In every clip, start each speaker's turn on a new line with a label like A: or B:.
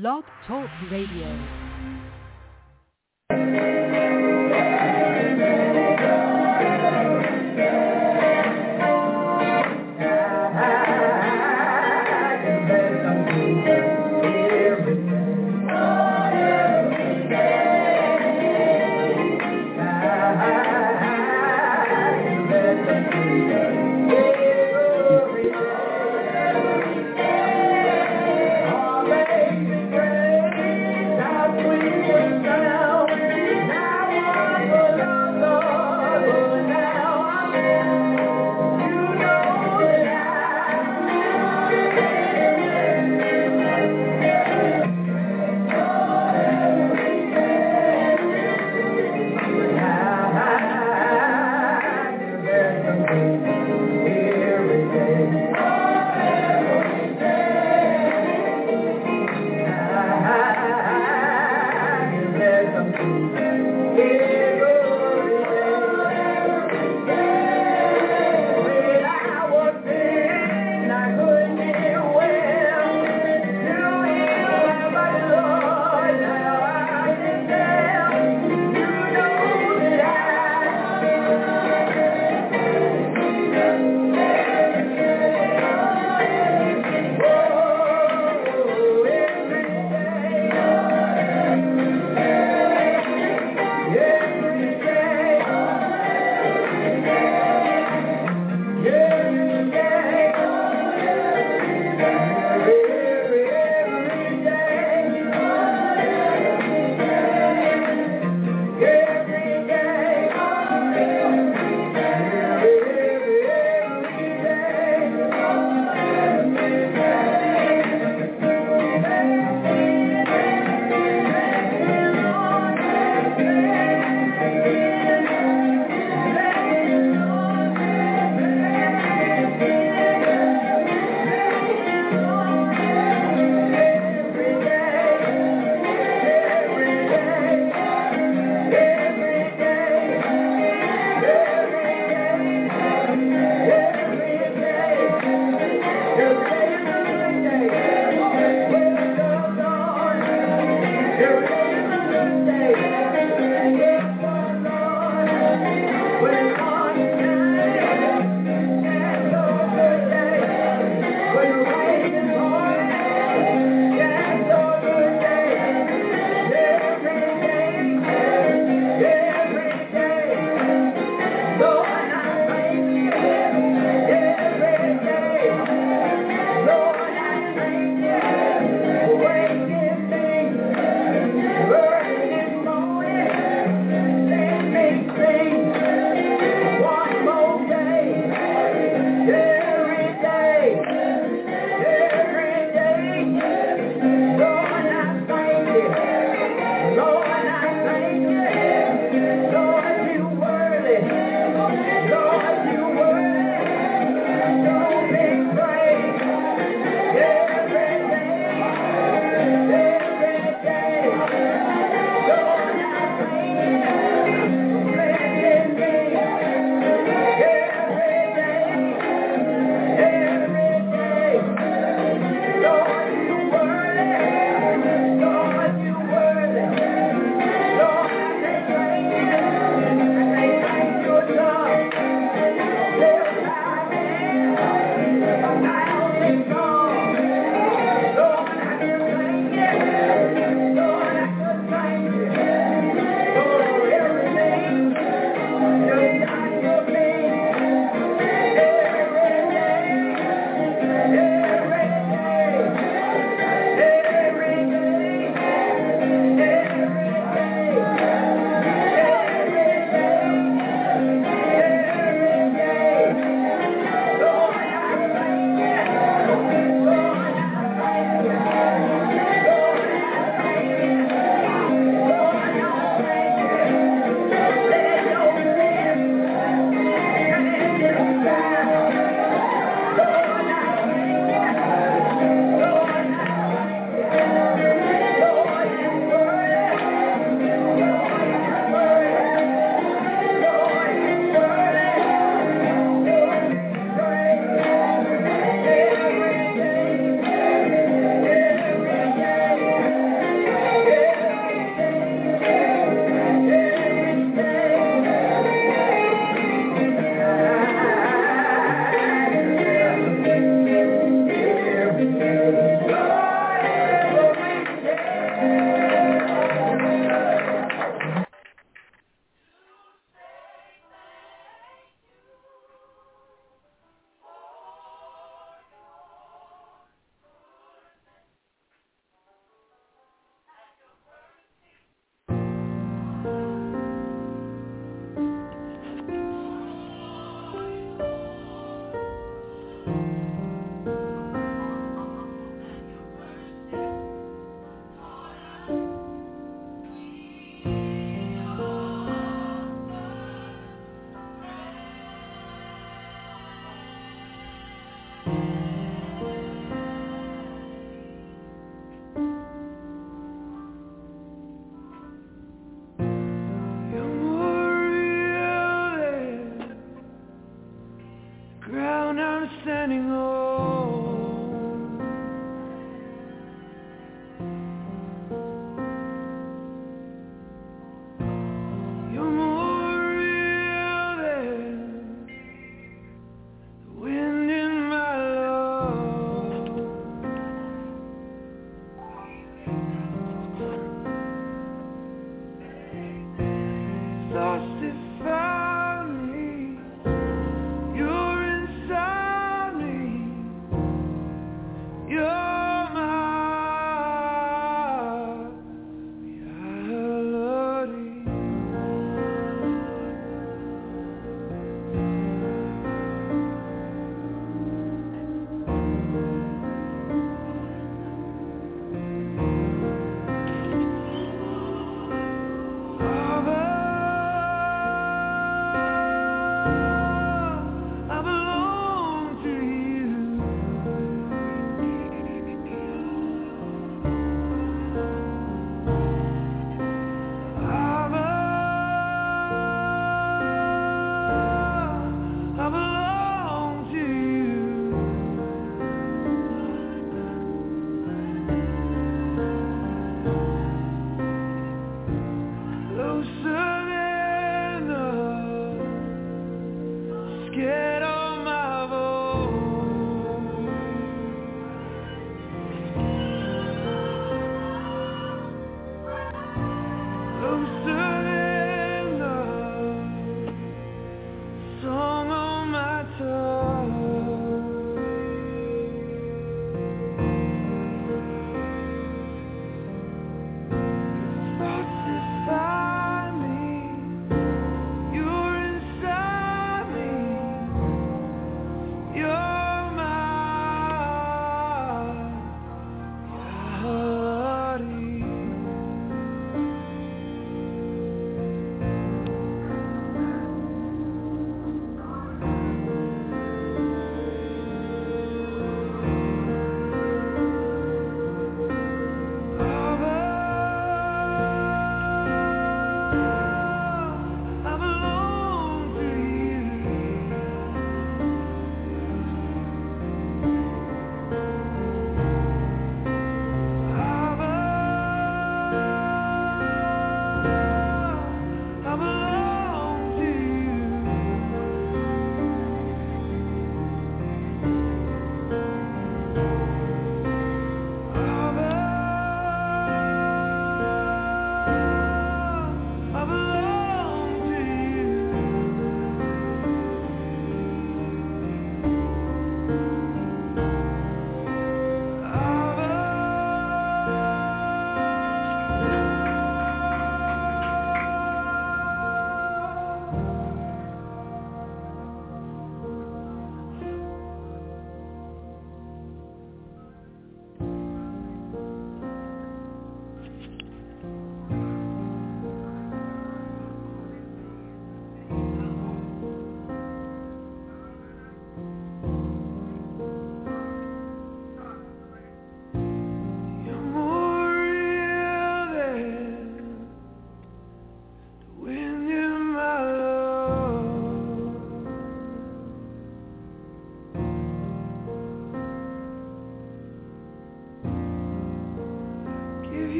A: Blog Talk Radio.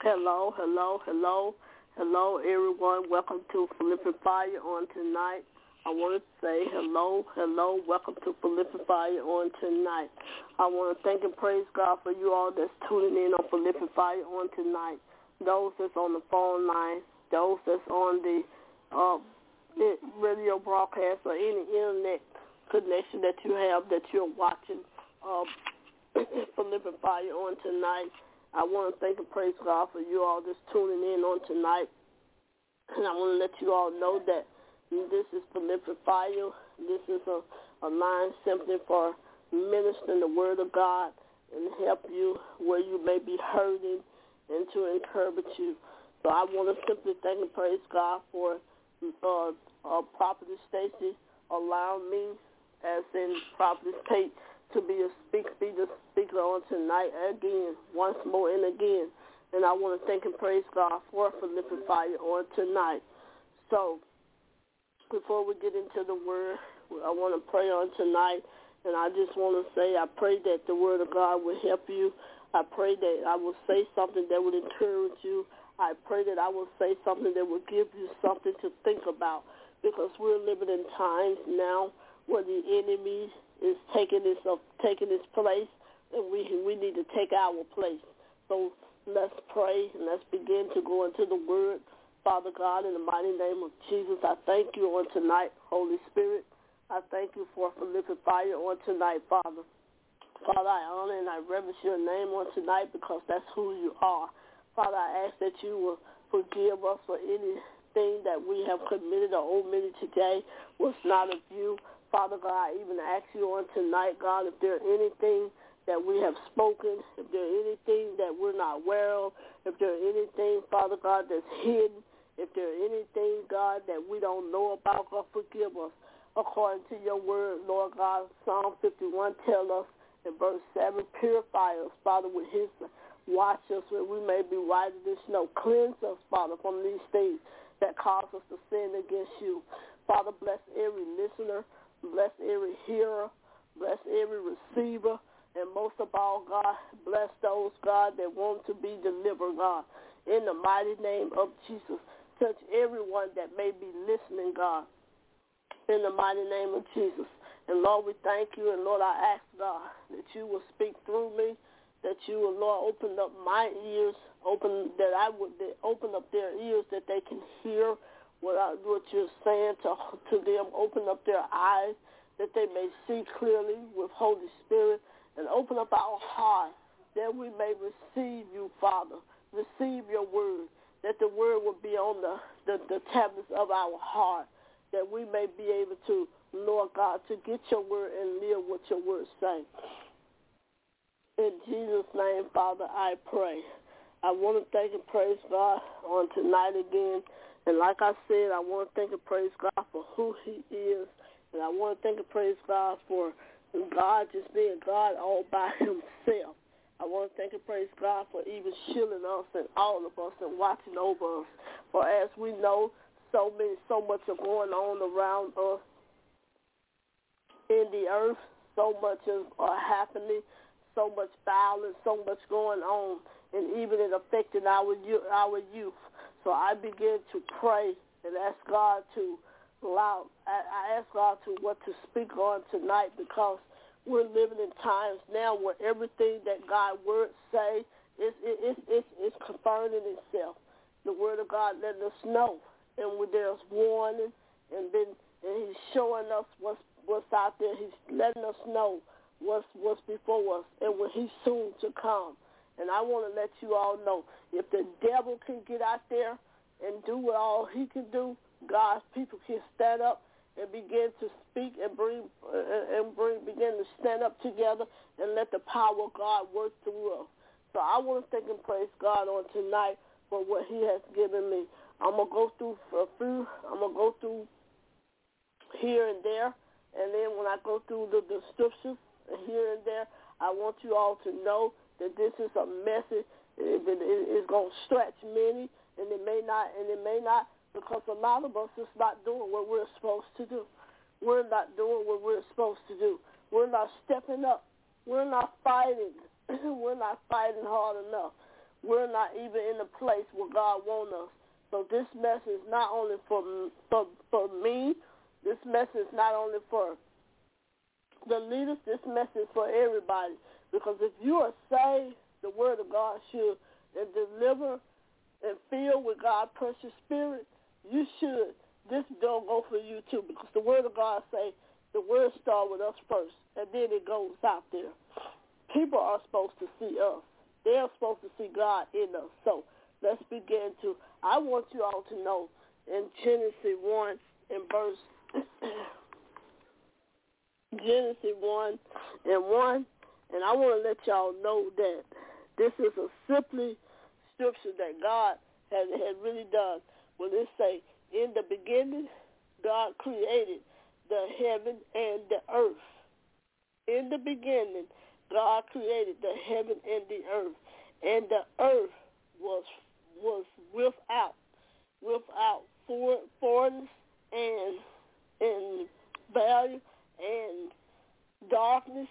B: Hello, hello, hello, hello, everyone. Welcome to Fire on tonight. I want to say hello, hello, welcome to Fire on tonight. I want to thank and praise God for you all that's tuning in on Fire on tonight. Those that's on the phone line, those that's on the uh, radio broadcast or any internet connection that you have that you're watching uh, Fire on tonight. I want to thank and praise God for you all just tuning in on tonight. And I want to let you all know that this is Philippian Fire. This is a, a line simply for ministering the word of God and help you where you may be hurting and to encourage you. So I want to simply thank and praise God for uh, uh, Prophet Stacy allowing me, as in Prophet Pate, to be a speak, be the speaker on tonight again, once more and again. And I want to thank and praise God for for Philippian Fire on tonight. So before we get into the word, I want to pray on tonight. And I just want to say I pray that the word of God will help you. I pray that I will say something that would encourage you. I pray that I will say something that will give you something to think about because we're living in times now where the enemy is taking its uh, taking its place, and we we need to take our place. So let's pray and let's begin to go into the Word. Father God, in the mighty name of Jesus, I thank you on tonight, Holy Spirit. I thank you for Philippian fire on tonight, Father. Father, I honor and I reverence your name on tonight because that's who you are. Father, I ask that you will forgive us for anything that we have committed or omitted today was not of you. Father God, even ask you on tonight, God, if there's anything that we have spoken, if there's anything that we're not aware of, if there's anything, Father God, that's hidden, if there's anything, God, that we don't know about, God, forgive us. According to your word, Lord God, Psalm 51 tell us in verse 7, purify us, Father, with his Wash us where we may be whiter than snow. Cleanse us, Father, from these things that cause us to sin against you. Father, bless every listener Bless every hearer. Bless every receiver. And most of all, God, bless those, God, that want to be delivered, God. In the mighty name of Jesus. Touch everyone that may be listening, God. In the mighty name of Jesus. And Lord, we thank you. And Lord, I ask, God, that you will speak through me, that you will, Lord, open up my ears, open that I would that open up their ears that they can hear what, I, what you're saying to, to them. Open up their eyes that they may see clearly with Holy Spirit and open up our heart that we may receive you, Father. Receive your word, that the word will be on the, the, the tablets of our heart, that we may be able to, Lord God, to get your word and live what your word say. In Jesus' name, Father, I pray. I want to thank and praise God on tonight again and like I said, I want to thank and praise God for who he is. And I want to thank and praise God for God just being God all by himself. I want to thank and praise God for even shielding us and all of us and watching over us. For as we know, so many, so much is going on around us in the earth. So much is uh, happening. So much violence. So much going on, and even it affecting our our youth. So I begin to pray and ask God to allow, I ask God to what to speak on tonight because we're living in times now where everything that God's word say is is is is confirming itself. The word of God letting us know, and when there's warning, and then and He's showing us what's what's out there. He's letting us know what's what's before us, and when He's soon to come. And I want to let you all know, if the devil can get out there and do what all he can do, God's people can stand up and begin to speak and bring uh, and bring begin to stand up together and let the power of God work through us. So I want to thank and praise God on tonight for what He has given me. I'm gonna go through a few. I'm gonna go through here and there, and then when I go through the, descriptions here and there, I want you all to know that this is a message that is going to stretch many, and it may not, and it may not, because a lot of us is not doing what we're supposed to do. We're not doing what we're supposed to do. We're not stepping up. We're not fighting. we're not fighting hard enough. we're not even in the place where God wants us. So this message is not only for for for me. This message is not only for the leaders. This message is for everybody. Because if you are saved, the word of God should and deliver and fill with God's precious spirit, you should. This don't go for you too, because the word of God say the word start with us first, and then it goes out there. People are supposed to see us. They are supposed to see God in us. So let's begin to. I want you all to know in Genesis one and verse Genesis one and one, and I want to let y'all know that this is a simply scripture that God has had really done. When it say, in the beginning, God created the heaven and the earth. In the beginning, God created the heaven and the earth, and the earth was was without without for, and and value and darkness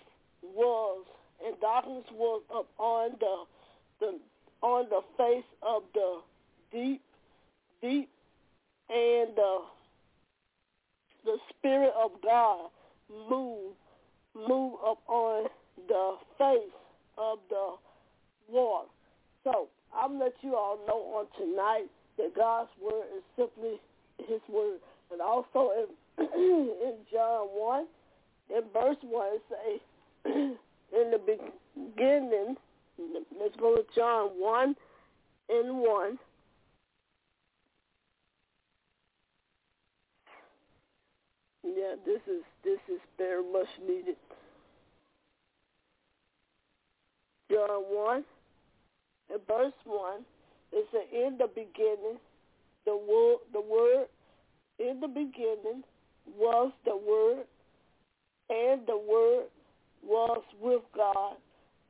B: was and darkness was upon the the on the face of the deep deep and the the spirit of God move move upon the face of the water. So I'm let you all know on tonight that God's word is simply his word. And also in, in John 1, in verse 1, it say, in the beginning, let's go to John 1 and 1. Yeah, this is this is very much needed. John 1 and verse 1, it said, in the beginning, the word, the word, in the beginning was the word, and the word was with God,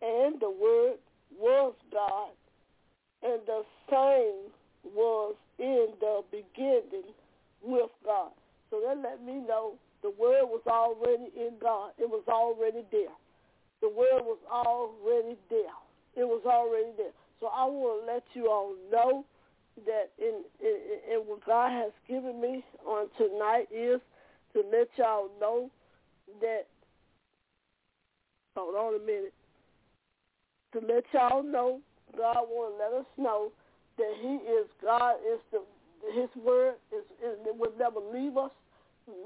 B: and the word was God, and the same was in the beginning with God. So that let me know the word was already in God. It was already there. The word was already there. It was already there. So I want to let you all know that in, in, in what God has given me on tonight is to let y'all know that, hold on a minute, to let y'all know, God want to let us know that he is, God is the, his word is, is will never leave us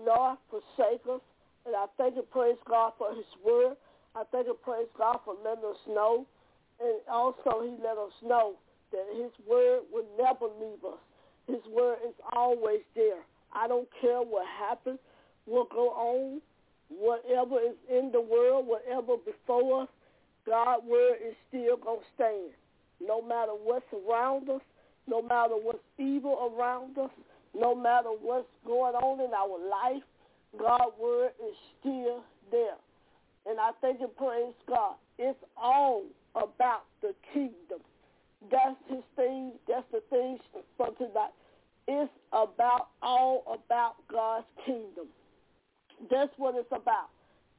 B: nor forsake us. And I thank and praise God for his word. I thank and praise God for letting us know. And also he let us know that his word will never leave us. His word is always there. I don't care what happens, what go on, whatever is in the world, whatever before us, God's word is still going to stand. No matter what's around us, no matter what's evil around us, no matter what's going on in our life, God's word is still there. And I thank and praise God. It's all about the kingdom. That's his thing. That's the thing for tonight. It's about all about God's kingdom. That's what it's about.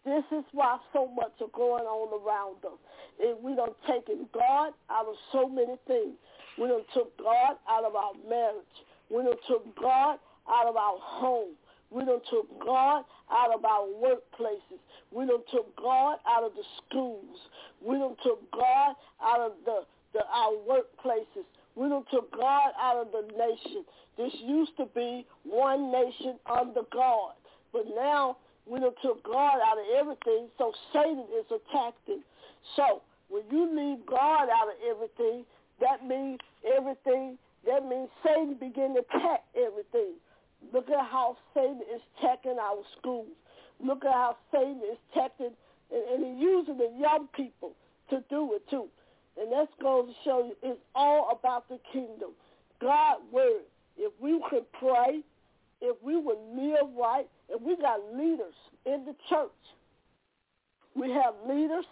B: This is why so much are going on around us. And we done taken God out of so many things. We done took God out of our marriage. We done took God out of our home. We done took God out of our workplaces. We done took God out of the schools. We done took God out of the, the our workplaces. We done took God out of the nation. This used to be one nation under God. But now we done took God out of everything, so Satan is attacking. So when you leave God out of everything, that means everything, that means Satan begin to attack everything. Look at how Satan is attacking our schools. Look at how Satan is attacking, and, and he's using the young people to do it too. And that's going to show you it's all about the kingdom. God's word. If we could pray, if we would live right, if we got leaders in the church, we have leaders,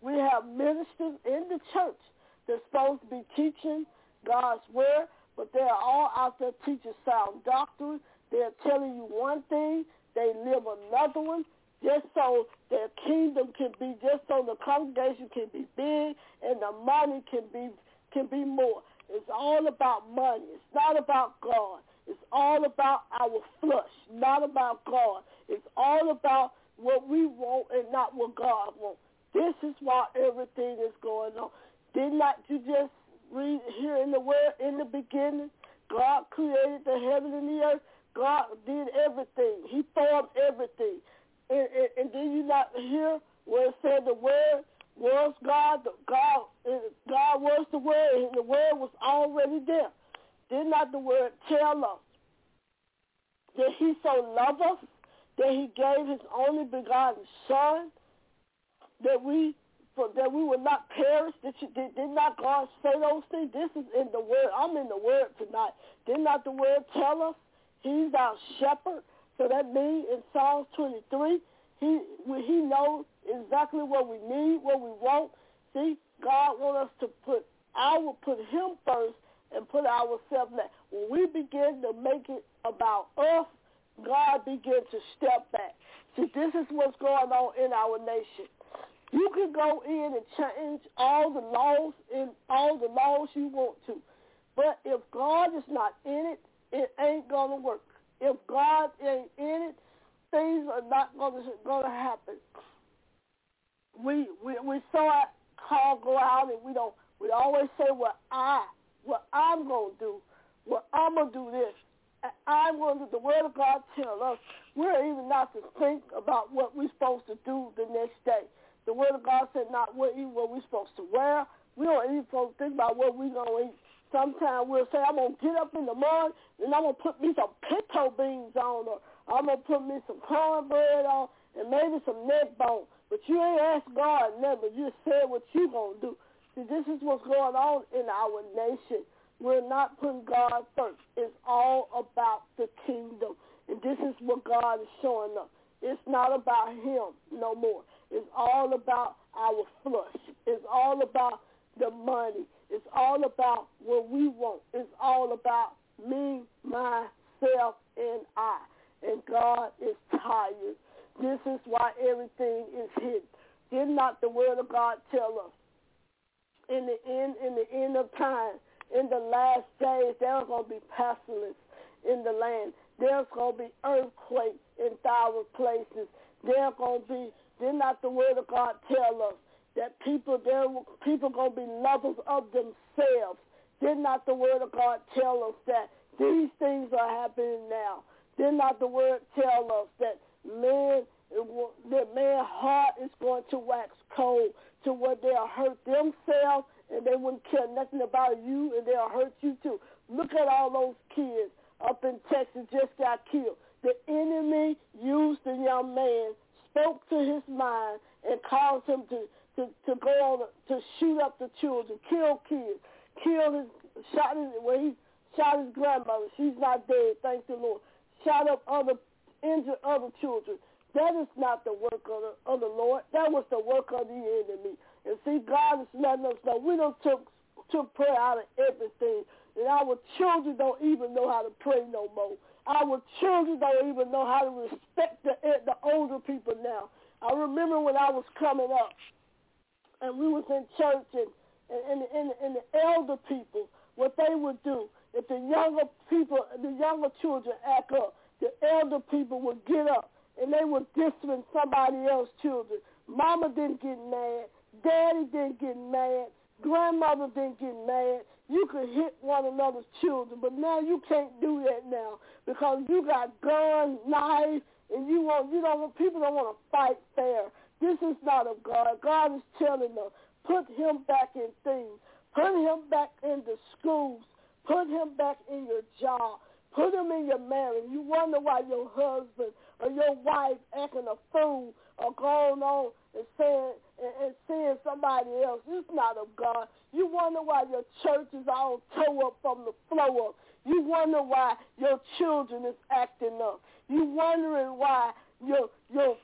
B: we have ministers in the church that's supposed to be teaching God's word, but they're all out there teaching sound doctrine. They're telling you one thing, they live another one, just so their kingdom can be, just so the congregation can be big and the money can be can be more. It's all about money. It's not about God. It's all about our flesh, not about God. It's all about what we want and not what God wants. This is why everything is going on. Did not you just read here in the word in the beginning? God created the heaven and the earth. God did everything. He formed everything. And, and, and did you not hear where it said the word was God? God, God was the word, and the word was already there. Did not the word tell us that he so loved us that he gave his only begotten son that we for that we will not perish. Did, you, did, did not God say those things? This is in the word. I'm in the word tonight. Did not the word tell us he's our shepherd? So that means in Psalms 23, he he knows exactly what we need, what we want. See, God wants us to put I will put him first and put ourselves last. When we begin to make it about us, God begins to step back. See, this is what's going on in our nation. You can go in and change all the laws and all the laws you want to. But if God is not in it, it ain't gonna work. If God ain't in it, things are not gonna gonna happen. We we we saw call go out and we don't we always say what I what I'm gonna do, what I'm gonna do this. I'm going to the word of God tell us we're even not to think about what we're supposed to do the next day. The word of God said not what eat what we're supposed to wear. We don't even supposed to think about what we're going to eat. Sometimes we'll say, I'm going to get up in the morning and I'm going to put me some pinto beans on or I'm going to put me some cornbread on and maybe some neck bone. But you ain't asked God never. You said what you going to do. See, this is what's going on in our nation. We're not putting God first. It's all about the kingdom. And this is what God is showing us. It's not about him no more. It's all about our flesh. It's all about the money. It's all about what we want. It's all about me, myself, and I. And God is tired. This is why everything is hidden. Did not the word of God tell us? In the end, in the end of time, in the last days, there's going to be pestilence in the land. There's going to be earthquakes in thousand places. There's going to be did not the word of God tell us that people there people gonna be lovers of themselves? Did not the word of God tell us that these things are happening now? Did not the word tell us that man that man's heart is going to wax cold to where they'll hurt themselves and they wouldn't care nothing about you and they'll hurt you too. Look at all those kids up in Texas just got killed. The enemy used the young man spoke to his mind and caused him to, to, to go on to shoot up the children, kill kids, kill his shot his when he shot his grandmother. She's not dead, thank the Lord. Shot up other injured other children. That is not the work of the, of the Lord. That was the work of the enemy. And see, God is letting us know we don't took took prayer out of everything. And our children don't even know how to pray no more. Our children don't even know how to respect the, the older people now. I remember when I was coming up and we was in church and, and, and, and the elder people, what they would do, if the younger people, the younger children act up, the elder people would get up and they would discipline somebody else's children. Mama didn't get mad. Daddy didn't get mad. Grandmother didn't get mad. You could hit one another's children, but now you can't do that now because you got guns, knives, and you want you don't people don't want to fight fair. This is not of God. God is telling us put him back in things, put him back in the schools, put him back in your job, put him in your marriage. You wonder why your husband or your wife acting a fool or going on and saying and, and seeing somebody else. It's not of God. You wonder why your church is all tore up from the floor up. You wonder why your children is acting up. You wondering why your your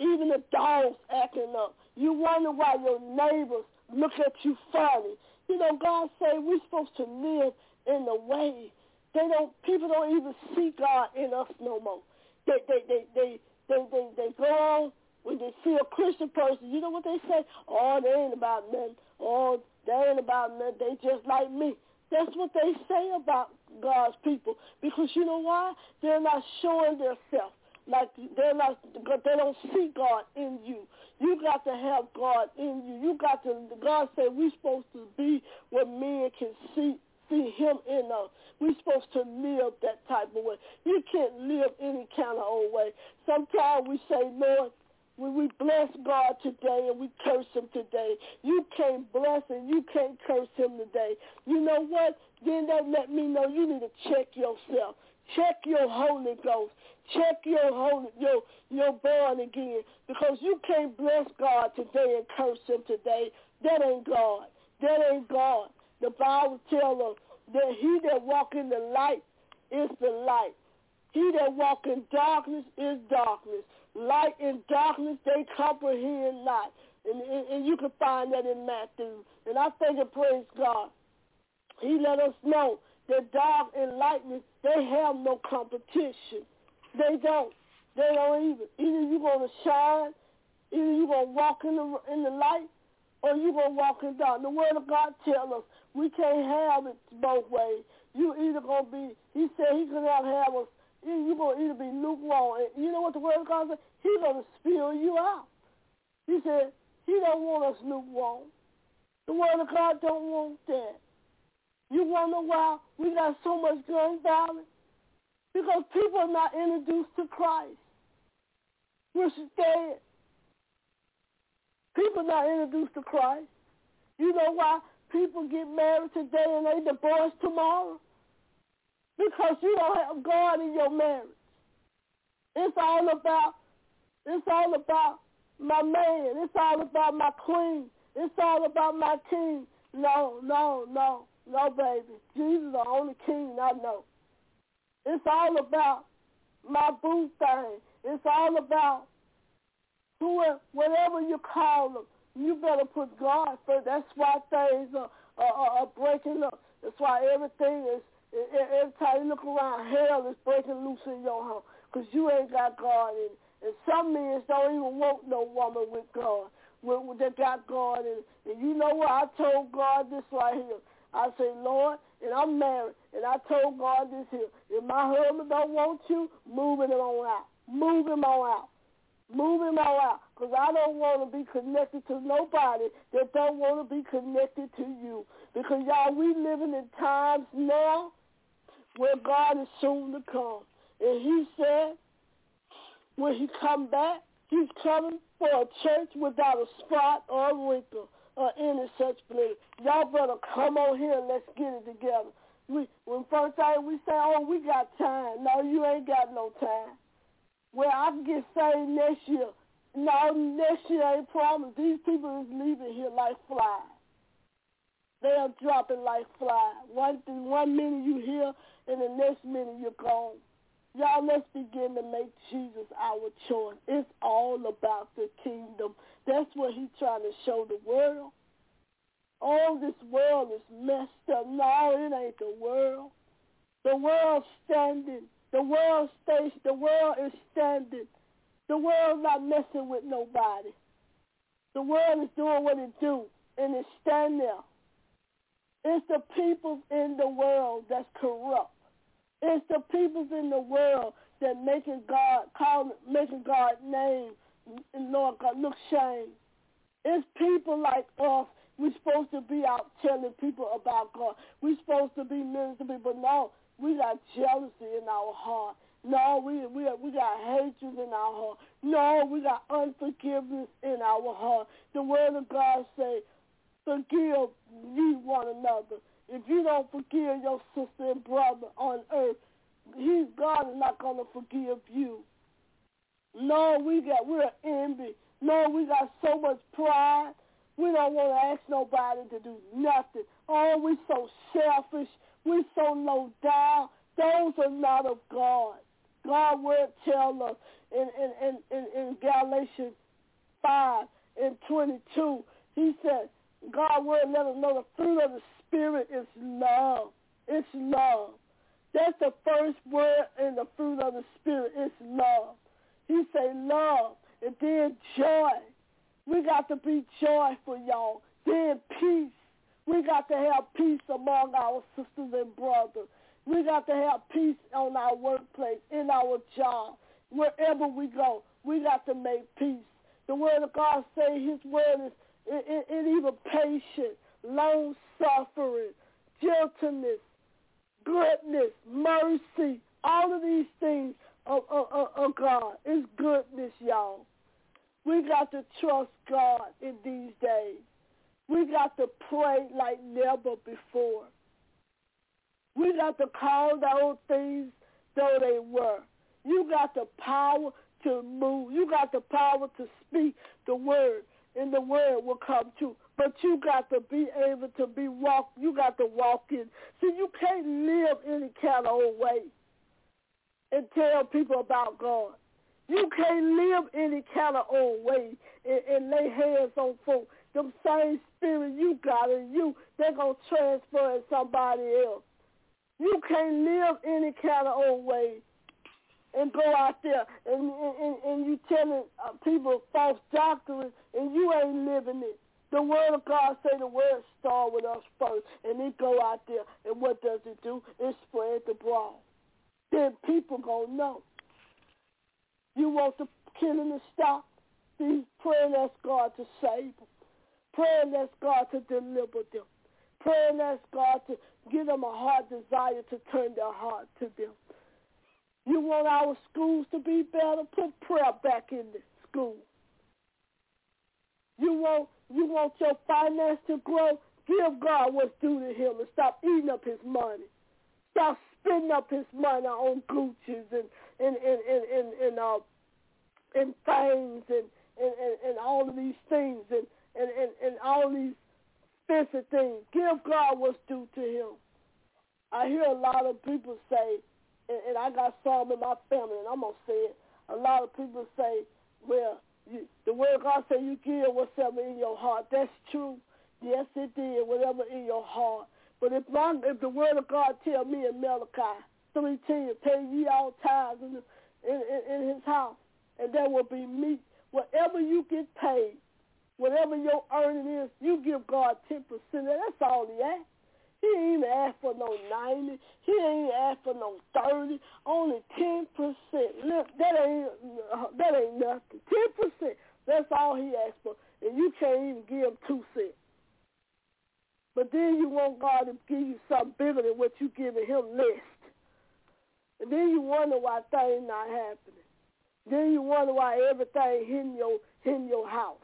B: even the dogs acting up. You wonder why your neighbors look at you funny. You know, God say we're supposed to live in the way. They don't people don't even see God in us no more. They they they they they they, they go on when they see a Christian person, you know what they say? Oh, they ain't about nothing. Oh, They ain't about nothing. They just like me. That's what they say about God's people. Because you know why? They're not showing themselves. Like they're not, they don't see God in you. You got to have God in you. You got to. God said we're supposed to be where men can see see Him in us. We're supposed to live that type of way. You can't live any kind of old way. Sometimes we say, Lord, when we bless God today and we curse him today, you can't bless and you can't curse him today. You know what? Then that let me know you need to check yourself. Check your Holy Ghost. Check your holy your your born again. Because you can't bless God today and curse him today. That ain't God. That ain't God. The Bible tells us that he that walk in the light is the light. He that walk in darkness is darkness. Light and darkness, they comprehend not. And, and, and you can find that in Matthew. And I thank and praise God. He let us know that dark and lightness, they have no competition. They don't. They don't even. Either you're going to shine, either you're going to walk in the, in the light, or you're going to walk in dark. The Word of God tells us we can't have it both ways. You either to be, he said he could not have us you're going to either be lukewarm. And you know what the word of God said? He's going to spill you out. He said, he don't want us lukewarm. The word of God don't want that. You wonder why we got so much gun violence? Because people are not introduced to Christ. We're scared. People not introduced to Christ. You know why people get married today and they divorce tomorrow? because you don't have God in your marriage. It's all about it's all about my man. It's all about my queen. It's all about my king. No, no, no, no, baby. Jesus is the only king I know. It's all about my boo thing. It's all about who, whatever you call them. You better put God first. That's why things are, are, are breaking up. That's why everything is Every time you look around, hell is breaking loose in your home because you ain't got God in it. And some men don't even want no woman with God, with that got God in it. And you know what? I told God this right here. I say, Lord, and I'm married, and I told God this here. If my husband don't want you, move him on out. Move him on out. Him on out. Because I don't want to be connected to nobody that don't want to be connected to you. Because, y'all, we living in times now where God is soon to come. And he said, when he come back, he's coming for a church without a spot or a wrinkle or any such blemish. Y'all better come on here and let's get it together. We, when first time we say, oh, we got time. No, you ain't got no time. Well, I can get saved next year. No, next year ain't promised. These people is leaving here like flies. They are dropping like flies. One, one minute you hear and the next minute you're gone. Y'all, let's begin to make Jesus our choice. It's all about the kingdom. That's what he's trying to show the world. All this world is messed up. No, it ain't the world. The world's standing. The world stays. The world is standing. The world's not messing with nobody. The world is doing what it do, and it's standing there. It's the people in the world that's corrupt. It's the peoples in the world that making God call making God's name Lord God look shame. It's people like us. We're supposed to be out telling people about God. We're supposed to be ministering people. No, we got jealousy in our heart. No, we we we got hatred in our heart. No, we got unforgiveness in our heart. The word of God say, forgive ye one another. If you don't forgive your sister and brother on earth, He's God is not gonna forgive you. No, we got we're envy. No, we got so much pride. We don't want to ask nobody to do nothing. Oh, we so selfish. We so low down. Those are not of God. God will tell us in, in, in, in Galatians 5 and 22, he said, God will let us know the fruit of the Spirit is love. It's love. That's the first word in the fruit of the Spirit. It's love. He say love and then joy. We got to be joyful, y'all. Then peace. We got to have peace among our sisters and brothers. We got to have peace on our workplace, in our job, wherever we go. We got to make peace. The word of God say his word is it, it, it even patient, long suffering, gentleness, goodness, mercy, all of these things of, of, of, of God is goodness, y'all. We got to trust God in these days. We got to pray like never before. We got to call those things though they were. You got the power to move. You got the power to speak the word, and the word will come true. But you got to be able to be walk. You got to walk in. See, you can't live any kind of old way and tell people about God. You can't live any kind of old way and, and lay hands on folks. Them same spirit you got in you, they're going to transfer in somebody else. You can't live any kind of old way and go out there and and, and you telling uh, people false doctrine and you ain't living it. The word of God say the word start with us first, and it go out there, and what does it do? It spread the broad. Then people gonna know. You want the killing to stop? Then praying ask God to save them. Pray and ask God to deliver them. Pray and ask God to give them a heart desire to turn their heart to them. You want our schools to be better? Put prayer back in the school. You want you want your finance to grow? Give God what's due to him and stop eating up his money. Stop spending up his money on Gucci's and and and and and, and uh and things and, and, and, and all of these things and, and, and, and all these expensive things. Give God what's due to him. I hear a lot of people say, and, and I got some in my family, and I'm going to say it, a lot of people say, well, you, the word God say you give whatever in your heart. That's true. Yes, it did, whatever in your heart. But if, my, if the word of God tell me in Malachi 3.10, pay ye all tithes in, in, in, in his house, and there will be meat. Whatever you get paid, whatever your earning is, you give God 10%. That's all he asks. He ain't asked for no 90. He ain't asked for no 30. Only 10%. Look, that ain't, that ain't nothing. 10%. That's all he asked for. And you can't even give him 2 cents. But then you want God to give you something bigger than what you giving him less. And then you wonder why things not happening. Then you wonder why everything hitting your hitting your house.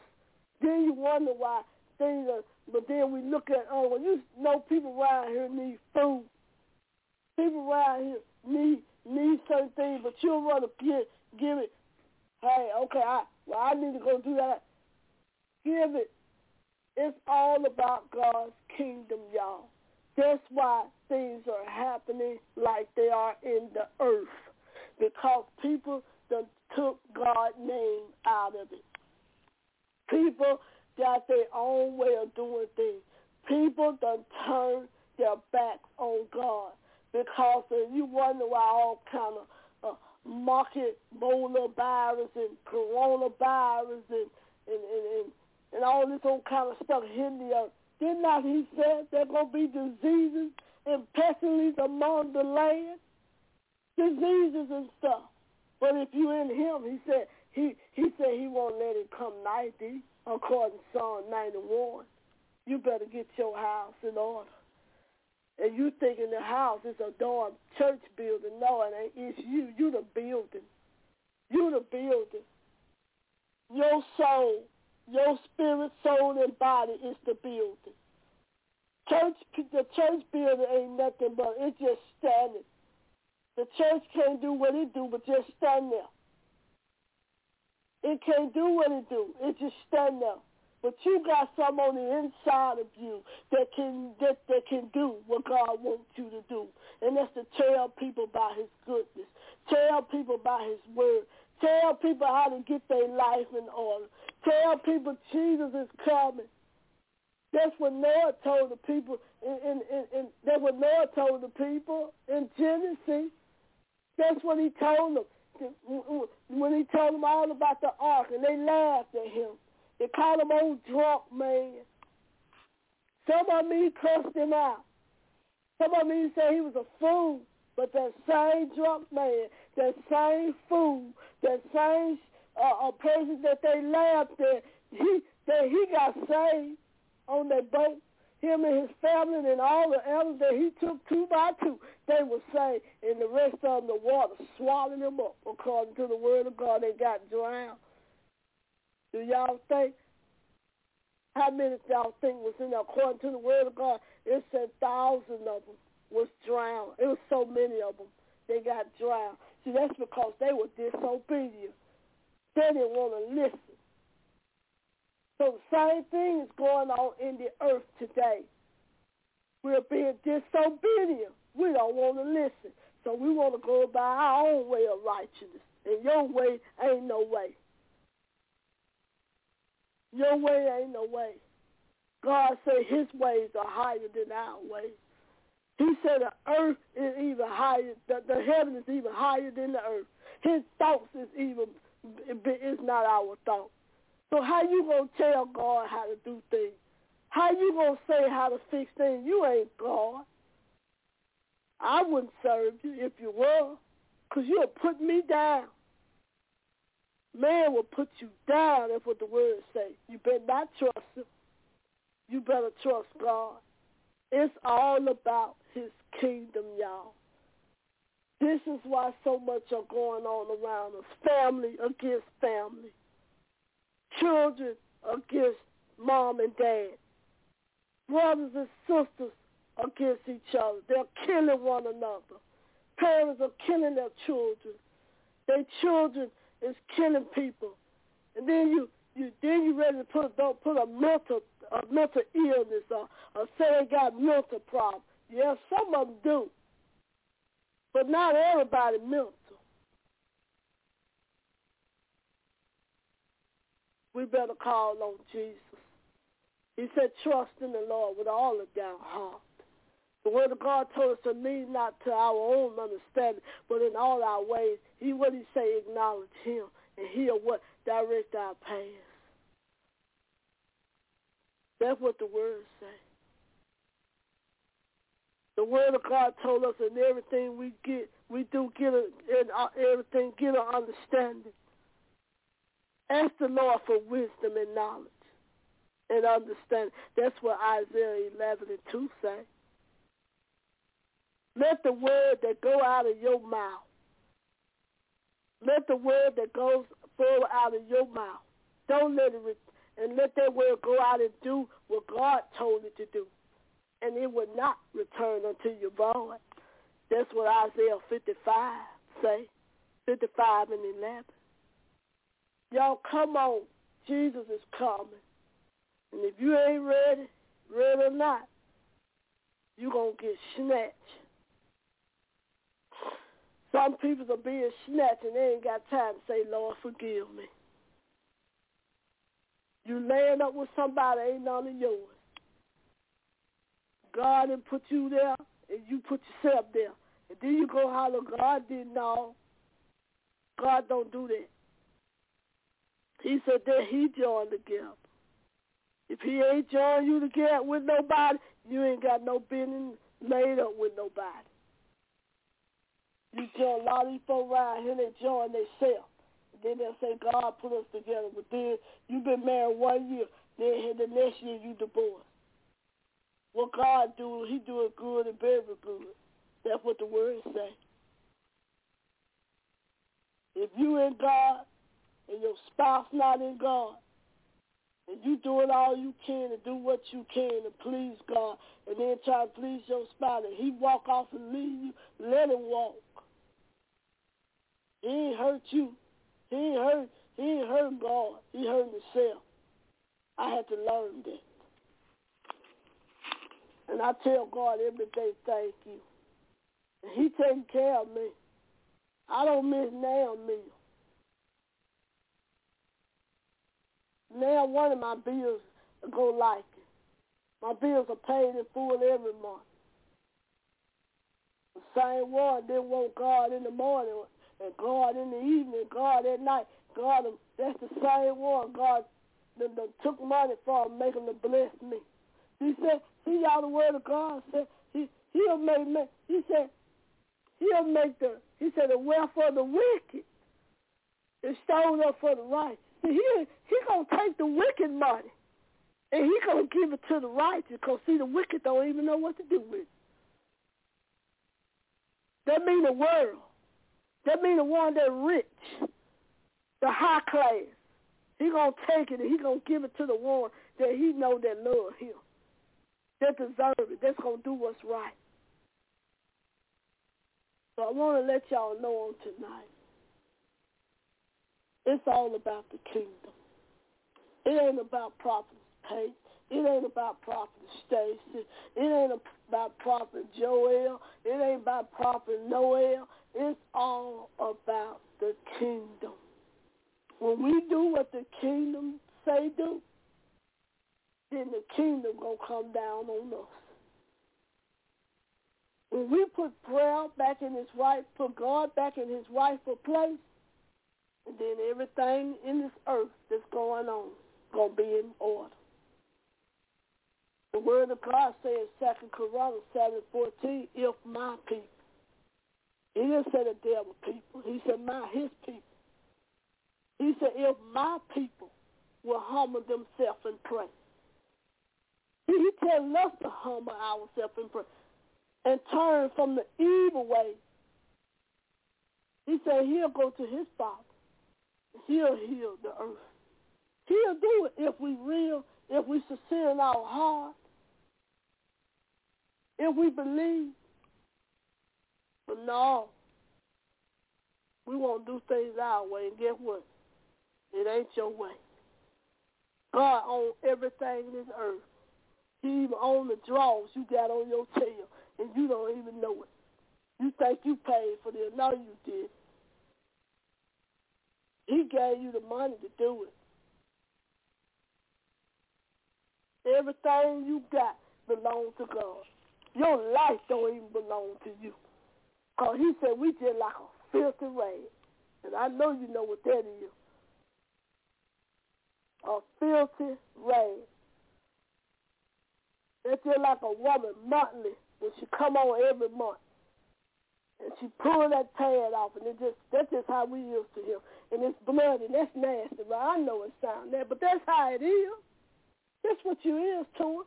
B: Then you wonder why things are. But then we look at oh, well, you know people around here need food. People around here need need certain things, but you don't want to give give it. Hey, okay, I well I need to go do that. Give it. It's all about God's kingdom, y'all. That's why things are happening like they are in the earth. Because people done took God's name out of it. People got their own way of doing things. People done turn their backs on God because of, you wonder why all kind of uh, market Ebola virus and coronavirus and, and, and, and, and all this old kind of stuff hitting the earth. Did not he say there to be diseases and pestilence among the land? Diseases and stuff. But if you in him, he said he he said he won't let it come nigh thee, according to Psalm 91. You better get your house in order. And you thinking the house is a darn church building. No, it ain't. It's you. You the building. You the building. Your soul, your spirit, soul, and body is the building. Church, the church building ain't nothing but it's just standing. The church can't do what it do, but just stand there. It can't do what it do. It just stand there. But you got some on the inside of you that can that, that can do what God wants you to do. And that's to tell people about his goodness. Tell people about his word. Tell people how to get their life in order. Tell people Jesus is coming. That's what Noah told the people in, in, in, in that's what Noah told the people in Genesis. That's what he told them when he told them all about the ark, and they laughed at him. They called him old drunk man. Some of me cussed him out. Some of me said he was a fool. But that same drunk man, that same fool, that same uh, a person that they laughed at, he that he got saved on that boat. Him and his family and all the elders that he took two by two, they were saved, and the rest of them, the water swallowed them up according to the word of God. They got drowned. Do y'all think? How many y'all think was in there? According to the word of God, it said thousands of them was drowned. It was so many of them. They got drowned. See, that's because they were disobedient. They didn't want to listen. So the same thing is going on in the earth today. We're being disobedient. We don't want to listen. So we want to go by our own way of righteousness. And your way ain't no way. Your way ain't no way. God said his ways are higher than our ways. He said the earth is even higher, the, the heaven is even higher than the earth. His thoughts is even is not our thoughts. So how you gonna tell God how to do things? How you gonna say how to fix things? You ain't God. I wouldn't serve you if you were, cause you'll put me down. Man will put you down. That's what the word say. You better not trust him. You better trust God. It's all about his kingdom, y'all. This is why so much are going on around us. Family against family. Children against mom and dad. Brothers and sisters against each other. They're killing one another. Parents are killing their children. Their children is killing people. And then you, you then you ready to put don't put a mental a mental illness or, or say they got mental problems. Yeah, some of them do. But not everybody mental. We better call on Jesus. He said, trust in the Lord with all of thy heart. The word of God told us to lean not to our own understanding, but in all our ways. He what he say, acknowledge him, and he'll what direct our paths. That's what the word say. The word of God told us in everything we get, we do get a, in everything get an understanding. Ask the Lord for wisdom and knowledge and understanding. That's what Isaiah 11 and 2 say. Let the word that go out of your mouth, let the word that goes forward out of your mouth, don't let it, and let that word go out and do what God told it to do and it will not return unto you void. That's what Isaiah 55 say, 55 and 11. Y'all come on. Jesus is coming. And if you ain't ready, ready or not, you're going to get snatched. Some people are being snatched and they ain't got time to say, Lord, forgive me. You laying up with somebody ain't none of yours. God didn't put you there, and you put yourself there. And then you go holler, God didn't know. God don't do that. He said that he joined together. If he ain't joined you together with nobody, you ain't got no business laid up with nobody. You join a lot of folks around here, they join themselves. Then they'll say, God put us together. But then you've been married one year. Then the next year you divorced. What God do, he do it good and very good. That's what the word say. If you in God and your spouse not in God, and you doing all you can to do what you can to please God, and then try to please your spouse, and he walk off and leave you, let him walk. He ain't hurt you. He ain't hurt. He ain't hurt God. He hurt himself. I had to learn that. And I tell God every day, thank you. And he taking care of me. I don't miss now meal. Now one of my bills go like it. My bills are paid in full every month. The same one didn't want God in the morning and God in the evening, God at night. God, that's the same one God that, that took money from, making to bless me. He said, see y'all the word of God said he he'll make me, he said he'll make the he said the wealth of the wicked is stored up for the righteous. He he gonna take the wicked money and he gonna give it to the righteous because see the wicked don't even know what to do with it. That mean the world. That mean the one that rich, the high class. He gonna take it and he gonna give it to the one that he know that love him, that deserve it, that's gonna do what's right. So I want to let y'all know on tonight. It's all about the kingdom. It ain't about Prophet Pate. It ain't about Prophet Stacy. It ain't about Prophet Joel. It ain't about Prophet Noel. It's all about the kingdom. When we do what the kingdom say do, then the kingdom gonna come down on us. When we put prayer back in his right, put God back in his rightful place, then everything in this earth that's going on gonna be in order. The word of God says, Second Corinthians seven fourteen, if my people. He didn't say the devil people. He said my his people. He said, if my people will humble themselves and pray. He, he tells us to humble ourselves and pray and turn from the evil way. He said he'll go to his Father. He'll heal the earth. He'll do it if we real, if we sincere in our heart, if we believe. But no, we won't do things our way. And guess what? It ain't your way. God owns everything in this earth. He even owns the draws you got on your tail, and you don't even know it. You think you paid for this. No, you did. He gave you the money to do it. Everything you got belongs to God. Your life don't even belong to you. Because he said we just like a filthy rag. And I know you know what that is. A filthy rag. That's just like a woman monthly when she come on every month. And she pull that pad off and it just that's just how we used to him. And it's bloody and that's nasty, right? I know it sounds nasty, but that's how it is. That's what you is to her.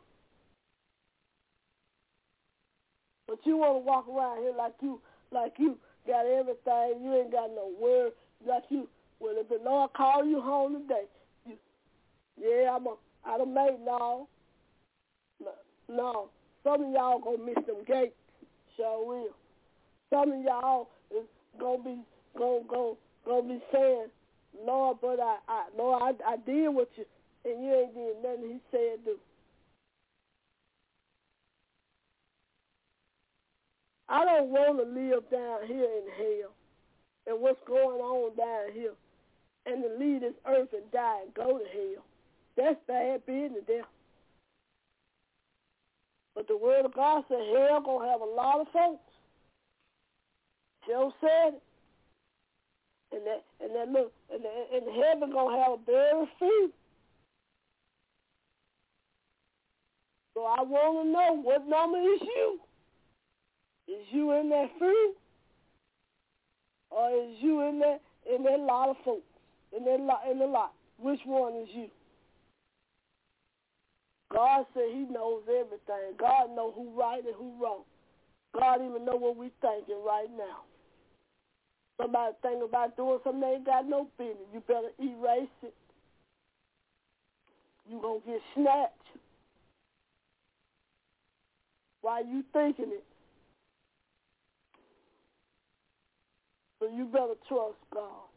B: But you want to walk around here like you, like you got everything. You ain't got no word. Like you, well, if the Lord call you home today, you, yeah, I'm a, I done made law. no, no. Some of y'all gonna miss them gates. Sure will. Some of y'all is gonna be, gonna, gonna, gonna be saying, Lord, but I, I, Lord, I, I did what you, and you ain't did nothing He said do. I don't want to live down here in hell and what's going on down here and to leave this earth and die and go to hell. That's bad business there. But the word of God said hell gonna have a lot of folks. Joe said. And that and that look and, and heaven gonna have a very few. So I wanna know what number is you? Is you in that fruit? Or is you in that in that lot of folks? In that lot in the lot. Which one is you? God said he knows everything. God know who right and who wrong. God even know what we thinking right now. Somebody think about doing something they ain't got no business. You better erase it. You gonna get snatched. Why you thinking it? So you better trust God.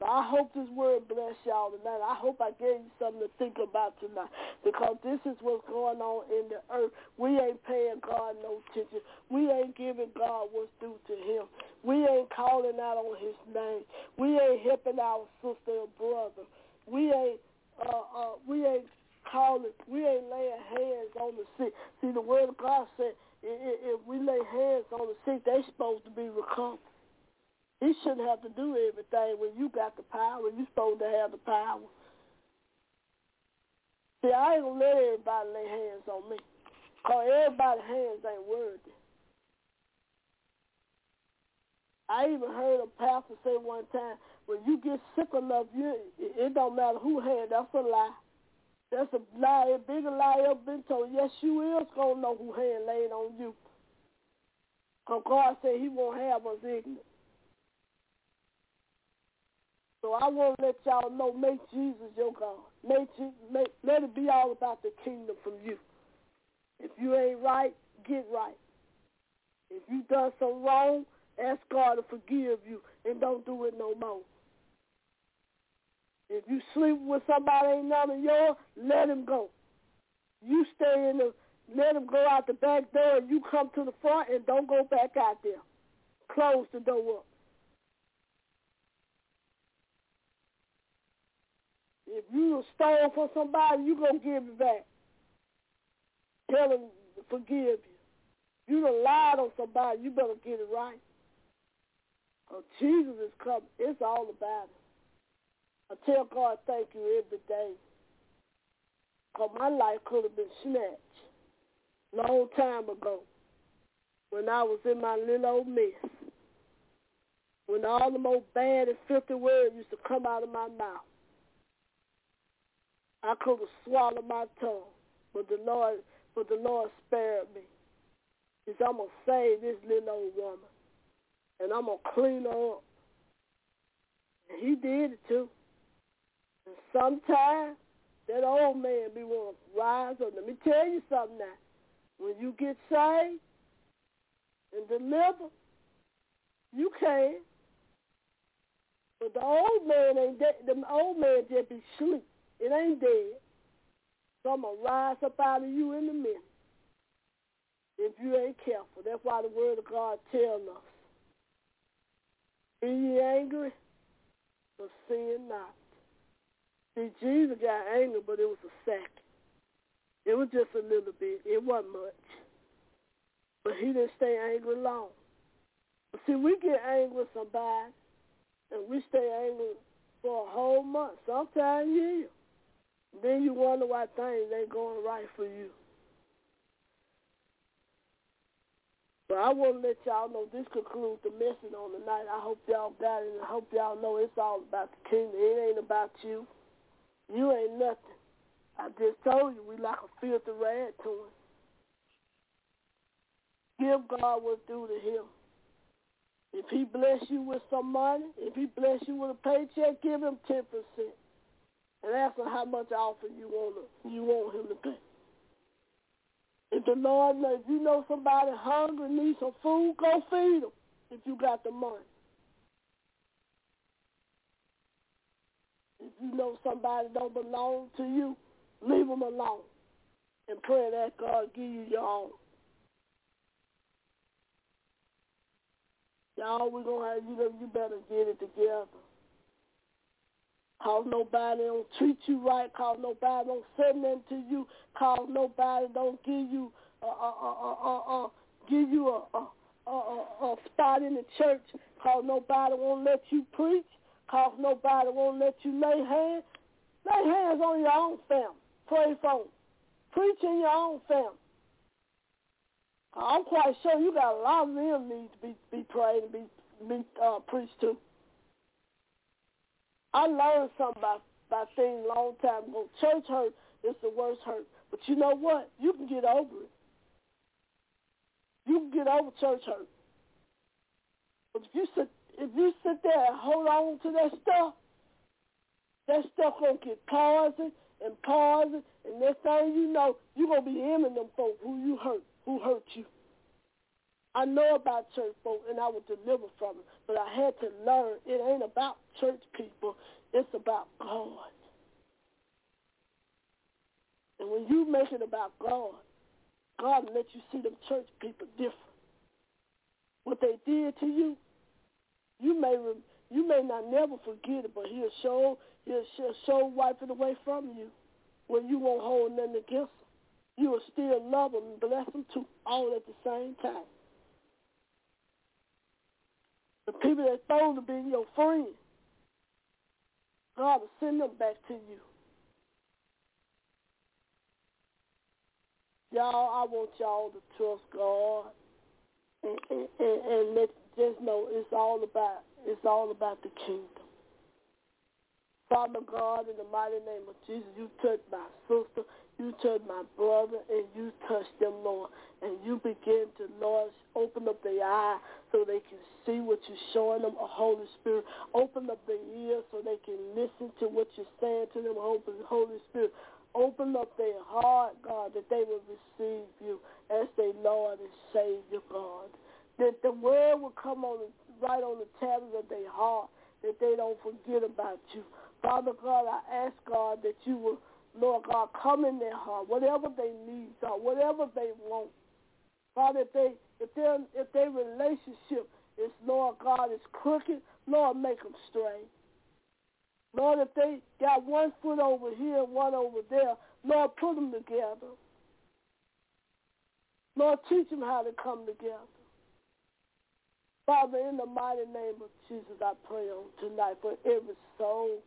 B: So I hope this word bless y'all tonight. I hope I gave you something to think about tonight because this is what's going on in the earth. We ain't paying God no attention. We ain't giving God what's due to him. We ain't calling out on his name. We ain't helping our sister or brother. We ain't uh, uh, we ain't calling. We ain't laying hands on the sick. See, the word of God said if we lay hands on the sick, they supposed to be recovered. He shouldn't have to do everything when you got the power. You're supposed to have the power. See, I ain't gonna let everybody lay hands on me. Because everybody's hands ain't worthy. I even heard a pastor say one time, when you get sick enough, you it, it don't matter who hand. That's a lie. That's a lie. A bigger lie ever been told. Yes, you is gonna know who hand laid on you. Cause God said He won't have us ignorant. So I want to let y'all know, make Jesus your God. Make, make let it be all about the kingdom from you. If you ain't right, get right. If you done some wrong, ask God to forgive you and don't do it no more. If you sleep with somebody ain't none of yours, let him go. You stay in the, let him go out the back door and you come to the front and don't go back out there. Close the door up. If you stole from somebody, you to give it back. Tell them to forgive you. You done lied on somebody, you better get it right. Oh, Jesus is coming. It's all about it. I tell God thank you every day. Because my life could have been snatched long time ago when I was in my little old mess. When all the most bad and filthy words used to come out of my mouth. I could have swallowed my tongue, but the Lord, but the Lord spared me. Said, I'm gonna save this little old woman, and I'm gonna clean her up. And He did it too. And sometimes that old man be want to rise up. Let me tell you something now. When you get saved and delivered, you can. But the old man ain't dead. The old man just be sleep. It ain't dead. So I'm to rise up out of you in a minute if you ain't careful. That's why the word of God tells us. Be ye angry, but sin not. See, Jesus got angry, but it was a second. It was just a little bit. It wasn't much. But he didn't stay angry long. But see, we get angry with somebody, and we stay angry for a whole month, sometimes years. Then you wonder why things ain't going right for you. But I want to let y'all know this concludes the message on the night. I hope y'all got it, I hope y'all know it's all about the kingdom. It ain't about you. You ain't nothing. I just told you we like a filthy rag to him. Give God what's due to him. If he bless you with some money, if he bless you with a paycheck, give him 10% and ask him how much offering you want to, you want him to pay. If the Lord, if you know somebody hungry, needs some food, go feed them if you got the money. If you know somebody don't belong to you, leave them alone and pray that God give you your own. Y'all, we're to have you, you better get it together. Cause nobody don't treat you right. Cause nobody don't say nothing to you. Cause nobody don't give you uh, uh, uh, uh, uh, give you a, a, a, a, a spot in the church. Cause nobody won't let you preach. Cause nobody won't let you lay hands. Lay hands on your own family. Pray for them. Preach in your own family. I'm quite sure you got a lot of them need to be be prayed and be be uh, preached to. I learned something about, about things a long time ago. Church hurt is the worst hurt. But you know what? You can get over it. You can get over church hurt. But if you sit if you sit there and hold on to that stuff, that stuff gonna get pausing and pausing, and next thing you know, you're gonna be aiming them folk who you hurt, who hurt you. I know about church folk and I was delivered from it, but I had to learn it ain't about church people, it's about God. And when you make it about God, God will let you see them church people different. What they did to you, you may you may not never forget it, but he'll show he'll show wipe it away from you when you won't hold nothing against them. You will still love them and bless them too, all at the same time. The people that thought to be your friend, God will send them back to you. Y'all, I want y'all to trust God and, and, and, and let just know it's all about it's all about the kingdom. Father God, in the mighty name of Jesus, you touched my sister, you touched my brother, and you touched them, Lord. And you begin to, Lord, open up their eye so they can see what you're showing them, oh, Holy Spirit. Open up their ears so they can listen to what you're saying to them, Holy Spirit. Open up their heart, God, that they will receive you as their Lord and Savior, God. That the word will come on right on the tablets of their heart, that they don't forget about you. Father God, I ask God that you will, Lord God, come in their heart, whatever they need are, whatever they want. Father, if they if their if their relationship is Lord God is crooked, Lord make them straight. Lord, if they got one foot over here one over there, Lord, put them together. Lord, teach them how to come together. Father, in the mighty name of Jesus, I pray on tonight for every soul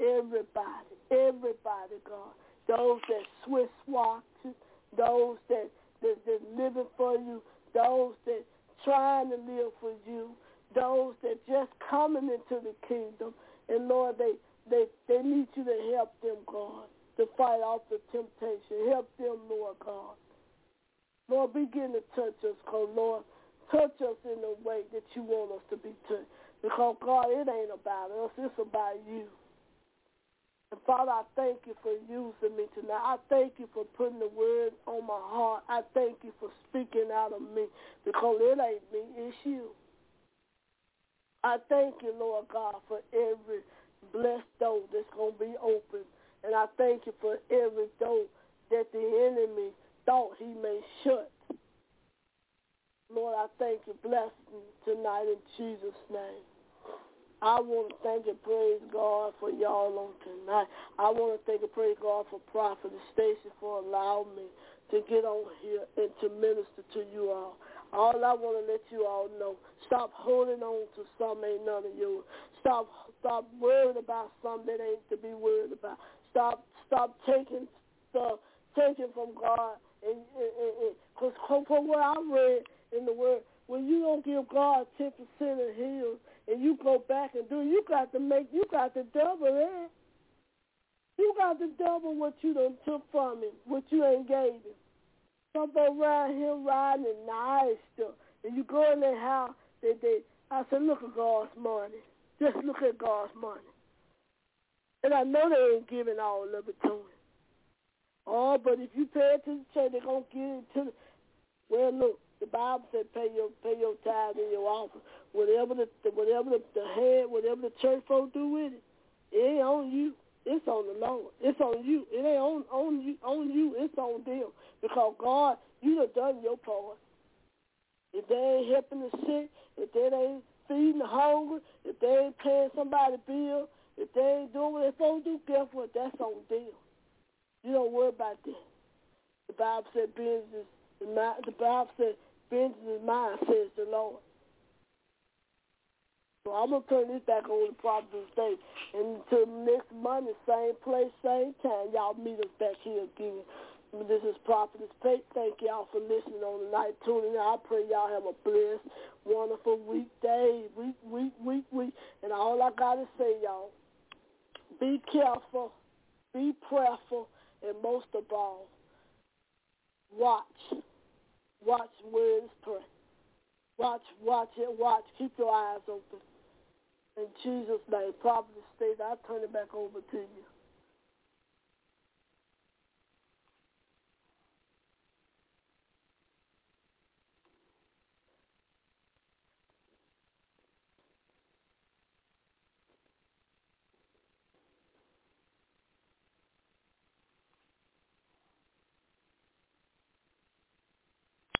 B: Everybody, everybody, God. Those that Swiss watching, those that, that, that living for you, those that trying to live for you, those that just coming into the kingdom. And Lord, they, they, they need you to help them, God, to fight off the temptation. Help them, Lord God. Lord, begin to touch us, God, Lord. Touch us in the way that you want us to be touched. Because, God, it ain't about us. It's about you. And Father, I thank you for using me tonight. I thank you for putting the word on my heart. I thank you for speaking out of me because it ain't me, it's you. I thank you, Lord God, for every blessed door that's going to be open. And I thank you for every door that the enemy thought he may shut. Lord, I thank you. Bless me tonight in Jesus' name. I want to thank and praise God for y'all on tonight. I want to thank and praise God for Prophet Stacy for allowing me to get on here and to minister to you all. All I want to let you all know, stop holding on to some ain't none of yours. Stop stop worrying about some that ain't to be worried about. Stop stop taking stuff taking from God and because from what I read in the Word, when you don't give God ten percent of His and you go back and do, you got to make, you got to double it. You got to double what you done took from him, what you ain't gave him. Some go around here riding and nice stuff, and you go in their house, they, they, I said, look at God's money. Just look at God's money. And I know they ain't giving all of it to him. Oh, but if you pay it to the church, they're going to give it to the, well, look, the Bible said pay your pay your tithe and your offering. Whatever the whatever the, the head, whatever the church folk do with it, it ain't on you. It's on the Lord. It's on you. It ain't on on you. On you. It's on them because God, you have done your part. If they ain't helping the sick, if they ain't feeding the hungry, if they ain't paying somebody bill, if they ain't doing what they supposed to do, guess what? That's on them. You don't worry about that. The Bible said business. The Bible said vengeance is mine, says the Lord. So I'm to turn this back over to Prophet Stacy. And until next Monday, same place, same time, y'all meet us back here again. This is Prophetess Pate. Thank y'all for listening on the night tuning in. I pray y'all have a blessed, wonderful weekday, week, week, week, week. And all I got to say, y'all, be careful, be prayerful, and most of all, watch. Watch words pray. Watch, watch it, watch. Keep your eyes open. In Jesus' name, Prophet Stacy, I turn it back over to you.